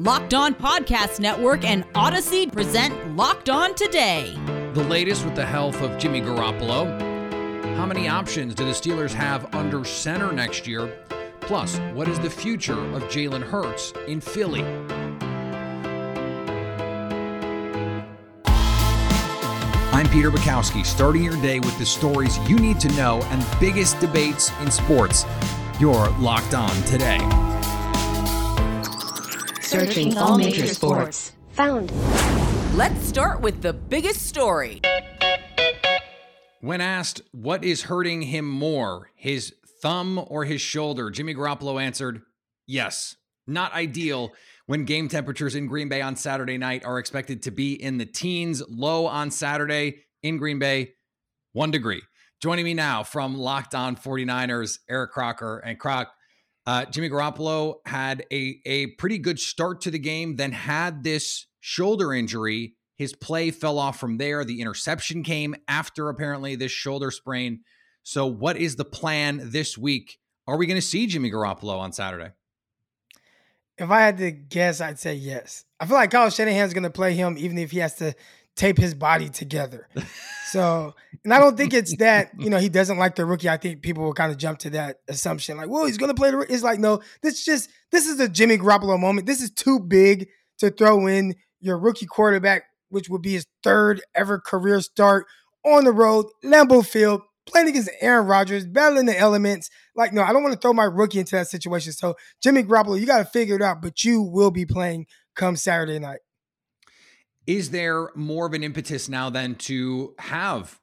Locked On Podcast Network and Odyssey present Locked On Today. The latest with the health of Jimmy Garoppolo. How many options do the Steelers have under center next year? Plus, what is the future of Jalen Hurts in Philly? I'm Peter Bukowski, starting your day with the stories you need to know and biggest debates in sports. You're locked on today. Searching all major sports. Found. Let's start with the biggest story. When asked what is hurting him more, his thumb or his shoulder, Jimmy Garoppolo answered, yes. Not ideal when game temperatures in Green Bay on Saturday night are expected to be in the teens, low on Saturday in Green Bay, one degree. Joining me now from Locked On 49ers, Eric Crocker. And Croc, uh, Jimmy Garoppolo had a, a pretty good start to the game, then had this shoulder injury. His play fell off from there. The interception came after apparently this shoulder sprain. So, what is the plan this week? Are we going to see Jimmy Garoppolo on Saturday? If I had to guess, I'd say yes. I feel like Kyle Shanahan's going to play him even if he has to tape his body together. So, and I don't think it's that, you know, he doesn't like the rookie. I think people will kind of jump to that assumption like, well, he's going to play the rookie. It's like, no, this just, this is a Jimmy Garoppolo moment. This is too big to throw in your rookie quarterback, which would be his third ever career start on the road, Lambeau Field, playing against Aaron Rodgers, battling the elements. Like, no, I don't want to throw my rookie into that situation. So, Jimmy Garoppolo, you got to figure it out, but you will be playing come Saturday night. Is there more of an impetus now than to have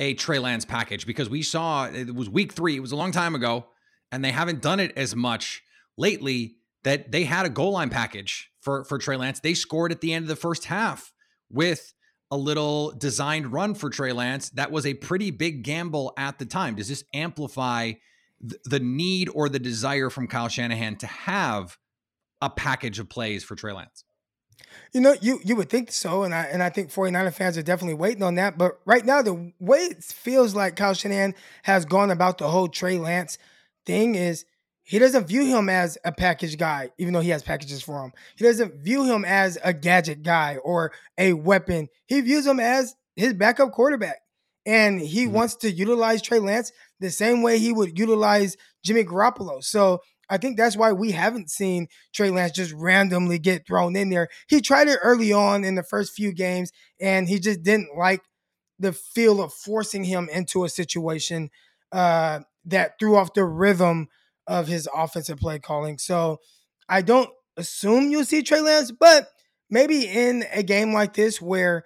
a Trey Lance package? Because we saw it was week three, it was a long time ago, and they haven't done it as much lately that they had a goal line package for, for Trey Lance. They scored at the end of the first half with a little designed run for Trey Lance. That was a pretty big gamble at the time. Does this amplify th- the need or the desire from Kyle Shanahan to have a package of plays for Trey Lance? You know, you you would think so, and I and I think 49er fans are definitely waiting on that. But right now, the way it feels like Kyle Shanahan has gone about the whole Trey Lance thing is he doesn't view him as a package guy, even though he has packages for him. He doesn't view him as a gadget guy or a weapon. He views him as his backup quarterback. And he mm-hmm. wants to utilize Trey Lance the same way he would utilize Jimmy Garoppolo. So I think that's why we haven't seen Trey Lance just randomly get thrown in there. He tried it early on in the first few games, and he just didn't like the feel of forcing him into a situation uh, that threw off the rhythm of his offensive play calling. So I don't assume you'll see Trey Lance, but maybe in a game like this where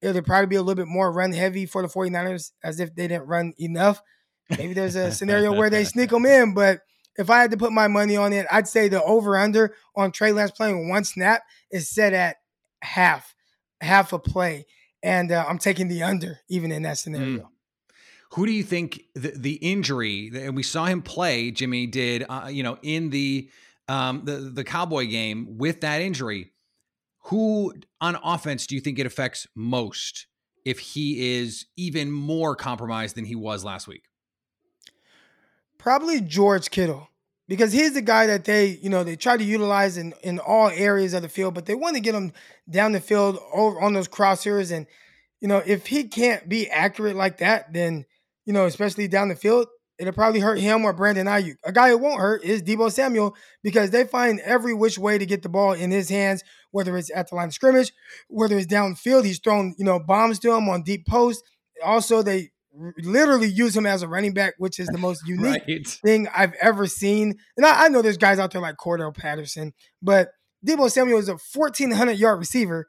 it'll probably be a little bit more run heavy for the 49ers as if they didn't run enough. Maybe there's a scenario where they sneak them in, but if I had to put my money on it, I'd say the over under on Trey Lance playing one snap is set at half, half a play. And uh, I'm taking the under even in that scenario. Mm. Who do you think the, the injury, and we saw him play, Jimmy did, uh, you know, in the, um, the, the Cowboy game with that injury? Who on offense do you think it affects most if he is even more compromised than he was last week? Probably George Kittle because he's the guy that they, you know, they try to utilize in, in all areas of the field, but they want to get him down the field over on those crosshairs. And, you know, if he can't be accurate like that, then, you know, especially down the field, it'll probably hurt him or Brandon Aiyuk. A guy it won't hurt is Deebo Samuel because they find every which way to get the ball in his hands, whether it's at the line of scrimmage, whether it's downfield. He's thrown, you know, bombs to him on deep post. Also, they literally use him as a running back, which is the most unique right. thing I've ever seen. And I, I, know there's guys out there like Cordell Patterson, but Deebo Samuel is a 1,400 yard receiver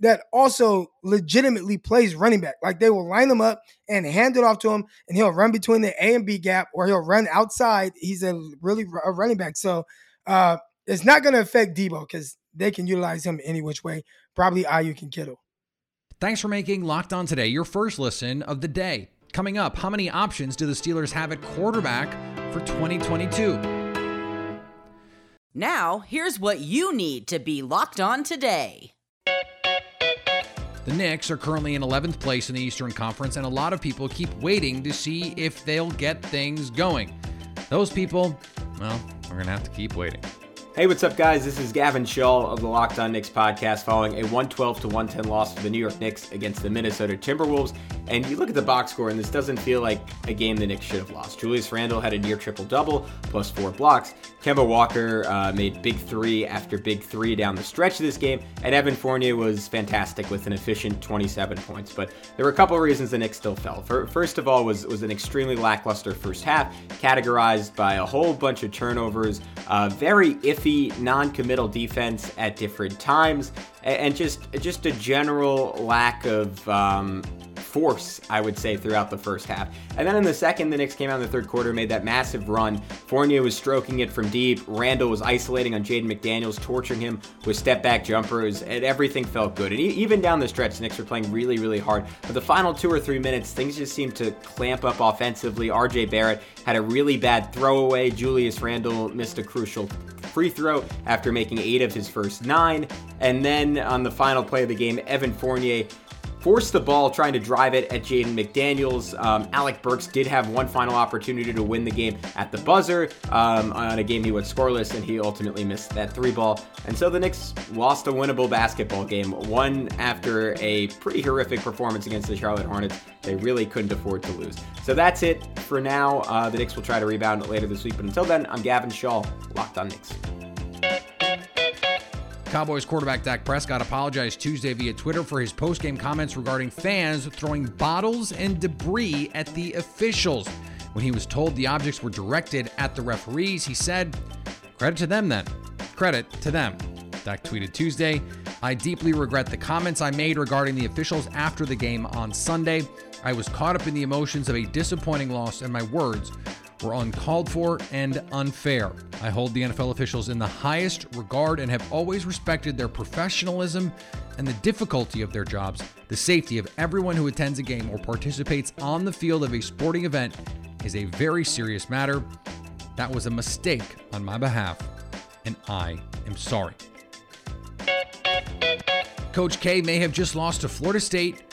that also legitimately plays running back. Like they will line him up and hand it off to him, and he'll run between the A and B gap, or he'll run outside. He's a really a running back. So uh, it's not going to affect Deebo because they can utilize him any which way. Probably Aiyuk can Kittle. Thanks for making Locked On Today your first listen of the day. Coming up, how many options do the Steelers have at quarterback for 2022? Now, here's what you need to be locked on today. The Knicks are currently in 11th place in the Eastern Conference, and a lot of people keep waiting to see if they'll get things going. Those people, well, we're going to have to keep waiting. Hey, what's up, guys? This is Gavin Shaw of the Locked On Knicks podcast following a 112 to 110 loss for the New York Knicks against the Minnesota Timberwolves. And you look at the box score, and this doesn't feel like a game the Knicks should have lost. Julius Randle had a near triple double, plus four blocks. Kemba Walker uh, made big three after big three down the stretch of this game, and Evan Fournier was fantastic with an efficient 27 points. But there were a couple of reasons the Knicks still fell. First of all, was was an extremely lackluster first half, categorized by a whole bunch of turnovers, uh, very iffy, non-committal defense at different times, and just just a general lack of um, force, I would say, throughout the first half. And then in the second, the Knicks came out in the third quarter, made that massive run. Fournier was stroking it from deep. Randle was isolating on Jaden McDaniels, torturing him with step back jumpers, and everything felt good. And even down the stretch, the Knicks were playing really, really hard. But the final two or three minutes, things just seemed to clamp up offensively. RJ Barrett had a really bad throwaway. Julius Randle missed a crucial free throw after making eight of his first nine. And then on the final play of the game, Evan Fournier forced the ball trying to drive it at Jaden McDaniels. Um, Alec Burks did have one final opportunity to win the game at the buzzer um, on a game he went scoreless, and he ultimately missed that three ball. And so the Knicks lost a winnable basketball game, one after a pretty horrific performance against the Charlotte Hornets. They really couldn't afford to lose. So that's it for now. Uh, the Knicks will try to rebound later this week, but until then, I'm Gavin Shaw, locked on Knicks. Cowboys quarterback Dak Prescott apologized Tuesday via Twitter for his post-game comments regarding fans throwing bottles and debris at the officials. When he was told the objects were directed at the referees, he said, Credit to them then. Credit to them. Dak tweeted Tuesday, I deeply regret the comments I made regarding the officials after the game on Sunday. I was caught up in the emotions of a disappointing loss, and my words were uncalled for and unfair. I hold the NFL officials in the highest regard and have always respected their professionalism and the difficulty of their jobs. The safety of everyone who attends a game or participates on the field of a sporting event is a very serious matter. That was a mistake on my behalf, and I am sorry. Coach K may have just lost to Florida State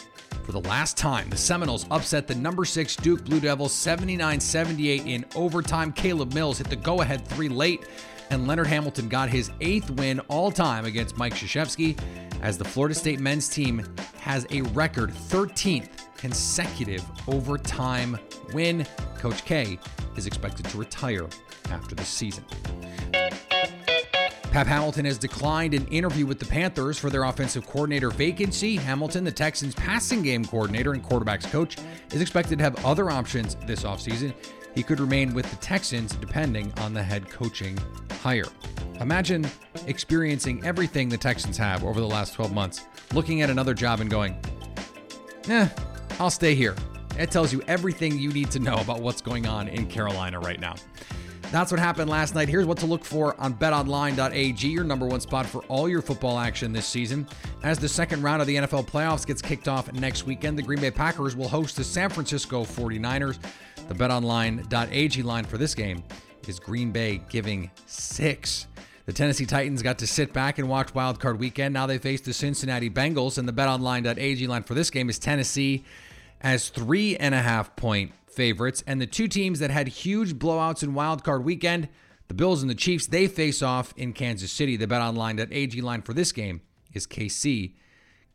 for the last time, the Seminoles upset the number six Duke Blue Devils 79 78 in overtime. Caleb Mills hit the go ahead three late, and Leonard Hamilton got his eighth win all time against Mike Krzyzewski as the Florida State men's team has a record 13th consecutive overtime win. Coach K is expected to retire after the season. Pep Hamilton has declined an interview with the Panthers for their offensive coordinator vacancy. Hamilton, the Texans' passing game coordinator and quarterbacks coach, is expected to have other options this offseason. He could remain with the Texans depending on the head coaching hire. Imagine experiencing everything the Texans have over the last 12 months, looking at another job and going, eh, I'll stay here. It tells you everything you need to know about what's going on in Carolina right now. That's what happened last night. Here's what to look for on betonline.ag, your number one spot for all your football action this season. As the second round of the NFL playoffs gets kicked off next weekend, the Green Bay Packers will host the San Francisco 49ers. The betonline.ag line for this game is Green Bay giving six. The Tennessee Titans got to sit back and watch Wild Card Weekend. Now they face the Cincinnati Bengals, and the betonline.ag line for this game is Tennessee as three and a half point favorites. And the two teams that had huge blowouts in Wild Card Weekend, the Bills and the Chiefs, they face off in Kansas City. The betonline.ag line for this game is KC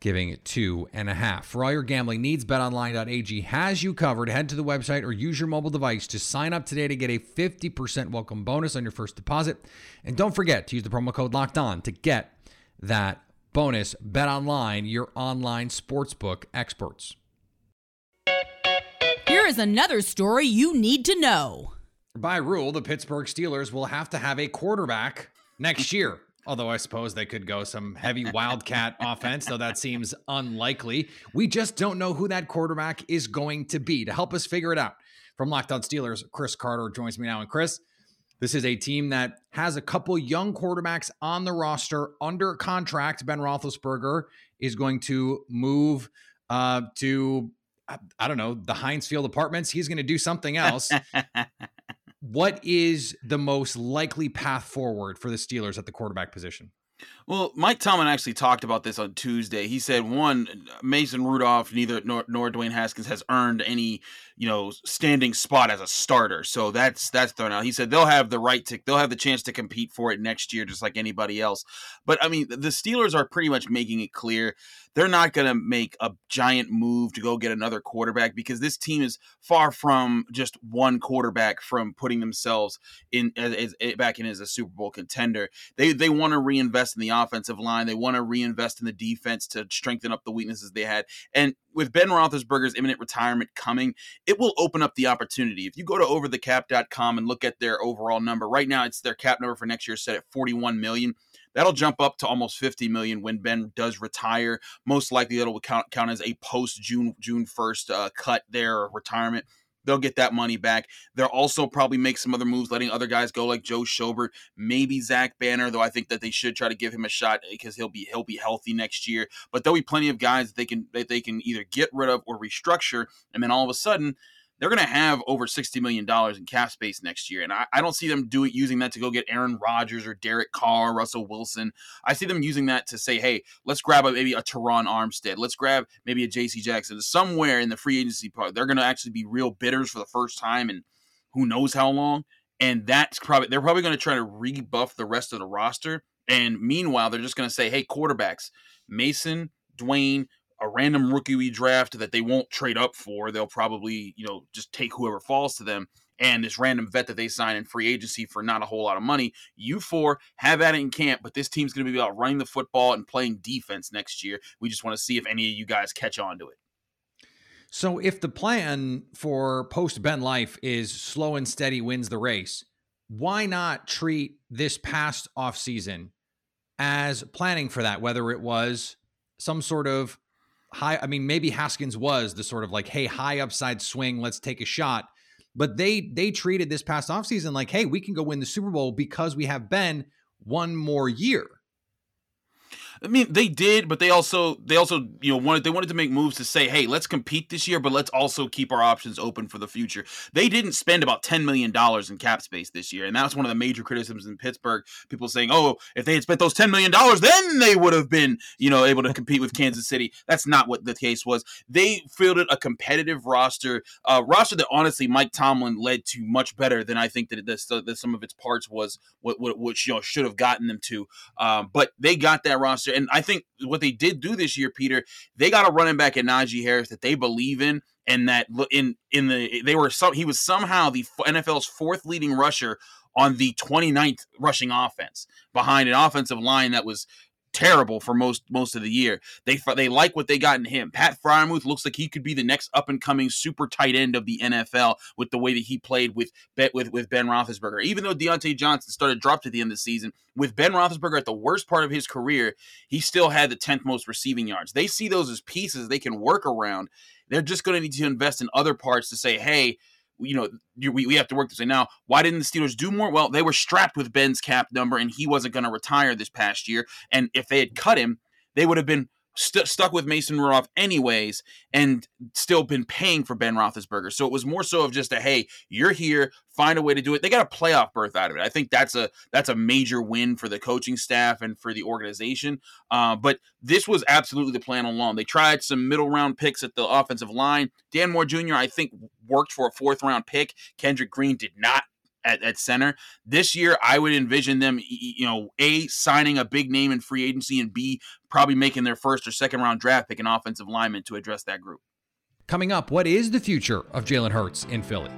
giving it two and a half. For all your gambling needs, betonline.ag has you covered. Head to the website or use your mobile device to sign up today to get a 50% welcome bonus on your first deposit. And don't forget to use the promo code locked on to get that bonus. Bet online, your online sportsbook experts. Here is another story you need to know. By rule, the Pittsburgh Steelers will have to have a quarterback next year. Although I suppose they could go some heavy wildcat offense, though that seems unlikely. We just don't know who that quarterback is going to be. To help us figure it out, from Locked On Steelers, Chris Carter joins me now. And Chris, this is a team that has a couple young quarterbacks on the roster under contract. Ben Roethlisberger is going to move uh, to I, I don't know, the Heinz Field Apartments. He's going to do something else. what is the most likely path forward for the Steelers at the quarterback position? Well, Mike Tomlin actually talked about this on Tuesday. He said one, Mason Rudolph, neither nor, nor Dwayne Haskins has earned any you know, standing spot as a starter. So that's that's thrown out. He said they'll have the right to they'll have the chance to compete for it next year just like anybody else. But I mean, the Steelers are pretty much making it clear they're not going to make a giant move to go get another quarterback because this team is far from just one quarterback from putting themselves in as, as, back in as a Super Bowl contender. They they want to reinvest in the offensive line. They want to reinvest in the defense to strengthen up the weaknesses they had. And with Ben Roethlisberger's imminent retirement coming, it will open up the opportunity. If you go to overthecap.com and look at their overall number, right now it's their cap number for next year set at 41 million. That'll jump up to almost 50 million when Ben does retire. Most likely that'll count, count as a post June June 1st uh, cut there retirement. They'll get that money back. They'll also probably make some other moves, letting other guys go like Joe Schobert, maybe Zach Banner, though I think that they should try to give him a shot eh, because he'll be he'll be healthy next year. But there'll be plenty of guys that they can that they can either get rid of or restructure, and then all of a sudden they're going to have over $60 million in cap space next year. And I, I don't see them doing it using that to go get Aaron Rodgers or Derek Carr, Russell Wilson. I see them using that to say, hey, let's grab a, maybe a Terron Armstead. Let's grab maybe a JC Jackson. Somewhere in the free agency part, they're going to actually be real bidders for the first time and who knows how long. And that's probably, they're probably going to try to rebuff the rest of the roster. And meanwhile, they're just going to say, hey, quarterbacks, Mason, Dwayne, a random rookie we draft that they won't trade up for. They'll probably, you know, just take whoever falls to them. And this random vet that they sign in free agency for not a whole lot of money. You four have at it in camp, but this team's going to be about running the football and playing defense next year. We just want to see if any of you guys catch on to it. So, if the plan for post Ben life is slow and steady wins the race, why not treat this past offseason as planning for that? Whether it was some sort of high. I mean, maybe Haskins was the sort of like, hey, high upside swing, let's take a shot. But they they treated this past offseason like, hey, we can go win the Super Bowl because we have Ben one more year. I mean, they did, but they also they also you know wanted they wanted to make moves to say, hey, let's compete this year, but let's also keep our options open for the future. They didn't spend about ten million dollars in cap space this year, and that's one of the major criticisms in Pittsburgh. People saying, oh, if they had spent those ten million dollars, then they would have been you know able to compete with Kansas City. That's not what the case was. They fielded a competitive roster, a roster that honestly Mike Tomlin led to much better than I think that, that some of its parts was what, what which you know should have gotten them to. Um, but they got that roster and I think what they did do this year, Peter, they got a running back in Najee Harris that they believe in, and that in in the they were some he was somehow the NFL's fourth leading rusher on the 29th rushing offense behind an offensive line that was terrible for most most of the year. They they like what they got in him. Pat Freiermuth looks like he could be the next up and coming super tight end of the NFL with the way that he played with with with Ben Roethlisberger. Even though Diontae Johnson started dropped at the end of the season, with Ben Roethlisberger at the worst part of his career, he still had the tenth most receiving yards. They see those as pieces they can work around. They're just going to need to invest in other parts to say, hey you know, we, we have to work to say now, why didn't the Steelers do more? Well, they were strapped with Ben's cap number and he wasn't going to retire this past year. And if they had cut him, they would have been st- stuck with Mason Rudolph anyways, and still been paying for Ben Roethlisberger. So it was more so of just a hey, you're here, find a way to do it. They got a playoff berth out of it. I think that's a that's a major win for the coaching staff and for the organization. Uh, but this was absolutely the plan all along. They tried some middle round picks at the offensive line. Dan Moore Jr. I think worked for a fourth round pick. Kendrick Green did not at, at center. This year, I would envision them, you know, A, signing a big name in free agency, and B, probably making their first or second round draft pick an offensive lineman to address that group. Coming up, what is the future of Jalen Hurts in Philly?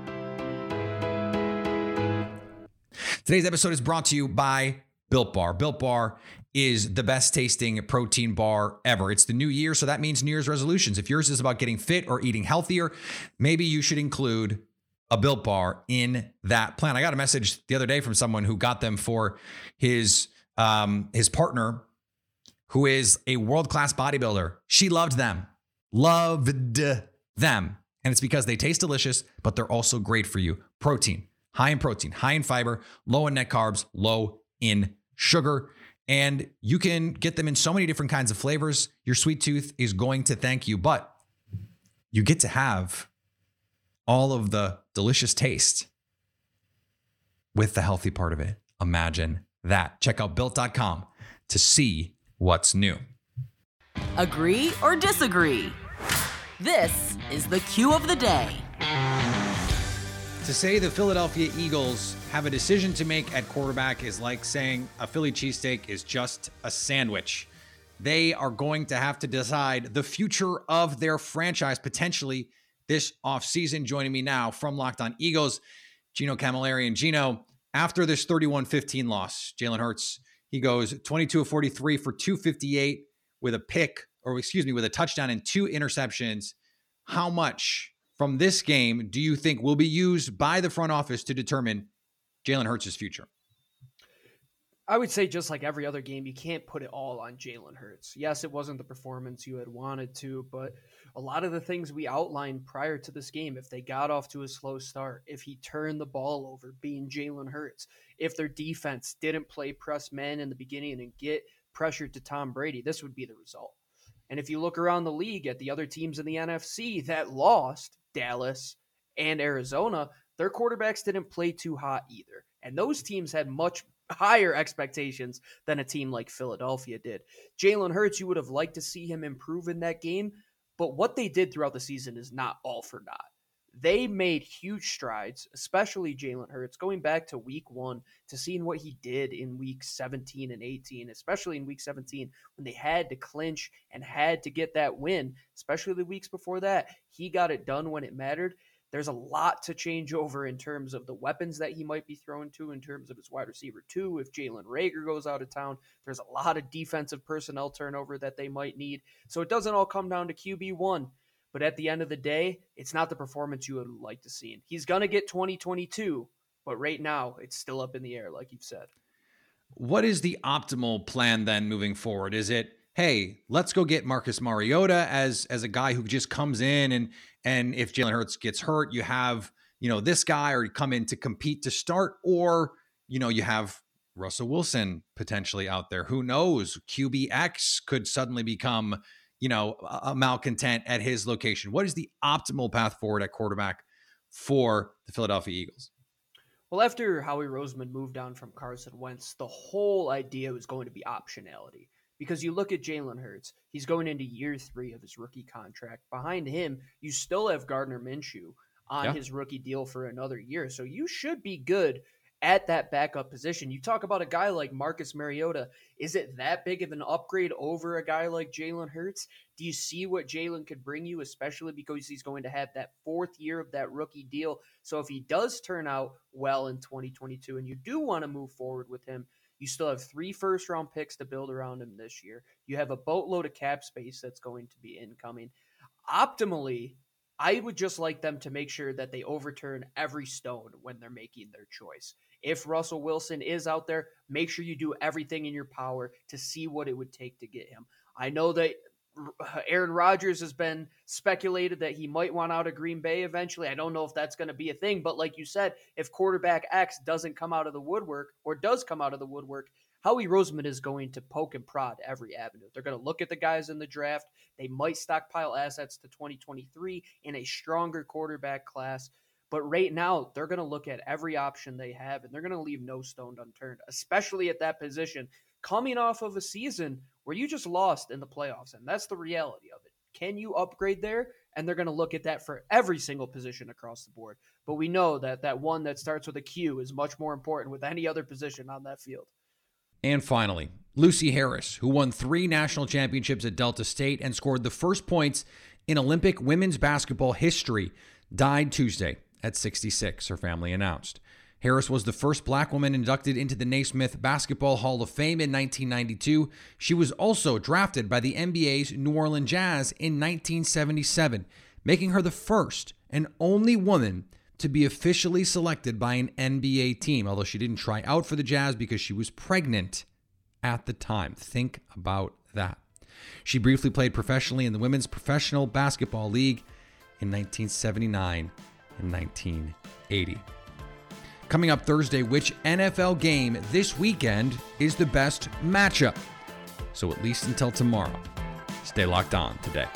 Today's episode is brought to you by Built Bar. Built Bar is the best tasting protein bar ever. It's the new year, so that means New Year's resolutions. If yours is about getting fit or eating healthier, maybe you should include a built bar in that plan. I got a message the other day from someone who got them for his um, his partner, who is a world class bodybuilder. She loved them, loved them, and it's because they taste delicious, but they're also great for you. Protein, high in protein, high in fiber, low in net carbs, low in sugar. And you can get them in so many different kinds of flavors. Your sweet tooth is going to thank you, but you get to have all of the delicious taste with the healthy part of it. Imagine that. Check out built.com to see what's new. Agree or disagree? This is the cue of the day. To say the Philadelphia Eagles have a decision to make at quarterback is like saying a Philly cheesesteak is just a sandwich. They are going to have to decide the future of their franchise potentially this offseason. Joining me now from Locked On Eagles, Gino Camilleri. And Gino, after this 31 15 loss, Jalen Hurts, he goes 22 of 43 for 258 with a pick, or excuse me, with a touchdown and two interceptions. How much from this game do you think will be used by the front office to determine Jalen Hurts' future? I would say just like every other game, you can't put it all on Jalen Hurts. Yes, it wasn't the performance you had wanted to, but a lot of the things we outlined prior to this game, if they got off to a slow start, if he turned the ball over, being Jalen Hurts, if their defense didn't play press men in the beginning and get pressure to Tom Brady, this would be the result. And if you look around the league at the other teams in the NFC that lost, Dallas and Arizona, their quarterbacks didn't play too hot either. And those teams had much higher expectations than a team like Philadelphia did. Jalen Hurts, you would have liked to see him improve in that game, but what they did throughout the season is not all for naught they made huge strides, especially Jalen Hurts, going back to week one to seeing what he did in week 17 and 18, especially in week 17 when they had to clinch and had to get that win, especially the weeks before that. He got it done when it mattered. There's a lot to change over in terms of the weapons that he might be thrown to, in terms of his wide receiver, too. If Jalen Reagor goes out of town, there's a lot of defensive personnel turnover that they might need. So it doesn't all come down to QB1. But at the end of the day, it's not the performance you would like to see. And he's going to get 2022, but right now it's still up in the air, like you've said. What is the optimal plan then moving forward? Is it, hey, let's go get Marcus Mariota as as a guy who just comes in and and if Jalen Hurts gets hurt, you have you know this guy or come in to compete to start, or you know you have Russell Wilson potentially out there. Who knows? QBX could suddenly become you know, a malcontent at his location? What is the optimal path forward at quarterback for the Philadelphia Eagles? Well, after Howie Roseman moved down from Carson Wentz, the whole idea was going to be optionality. Because you look at Jalen Hurts, he's going into year three of his rookie contract. Behind him, you still have Gardner Minshew on yeah. his rookie deal for another year. So you should be good at that backup position. You talk about a guy like Marcus Mariota. Is it that big of an upgrade over a guy like Jalen Hurts? Do you see what Jalen could bring you, especially because he's going to have that fourth year of that rookie deal? So if he does turn out well in 2022 and you do want to move forward with him, you still have three first round picks to build around him this year. You have a boatload of cap space that's going to be incoming. Optimally, I would just like them to make sure that they overturn every stone when they're making their choice if Russell Wilson is out there, make sure you do everything in your power to see what it would take to get him. I know that Aaron Rodgers has been speculated that he might want out of Green Bay eventually. I don't know if that's going to be a thing, but like you said, if quarterback X doesn't come out of the woodwork or does come out of the woodwork, Howie Roseman is going to poke and prod every avenue. They're going to look at the guys in the draft. They might stockpile assets to 2023 in a stronger quarterback class. But right now, they're going to look at every option they have and they're going to leave no stone unturned, especially at that position, coming off of a season where you just lost in the playoffs. And that's the reality of it. Can you upgrade there? And they're going to look at that for every single position across the board. But we know that that one that starts with a Q is much more important with any other position on that field. And finally, Lucy Harris, who won three national championships at Delta State and scored the first points in Olympic women's basketball history, died Tuesday at 66, her family announced. Harris was the first black woman inducted into the Naismith Basketball Hall of Fame in 1992. She was also drafted by the NBA's New Orleans Jazz in 1977, making her the first and only woman to be officially selected by an NBA team, although she didn't try out for the Jazz because she was pregnant at the time. Think about that. She briefly played professionally in the Women's Professional Basketball League in 1979 and 1980. Coming up Thursday, which NFL game this weekend is the best matchup? So at least until tomorrow, stay locked on today.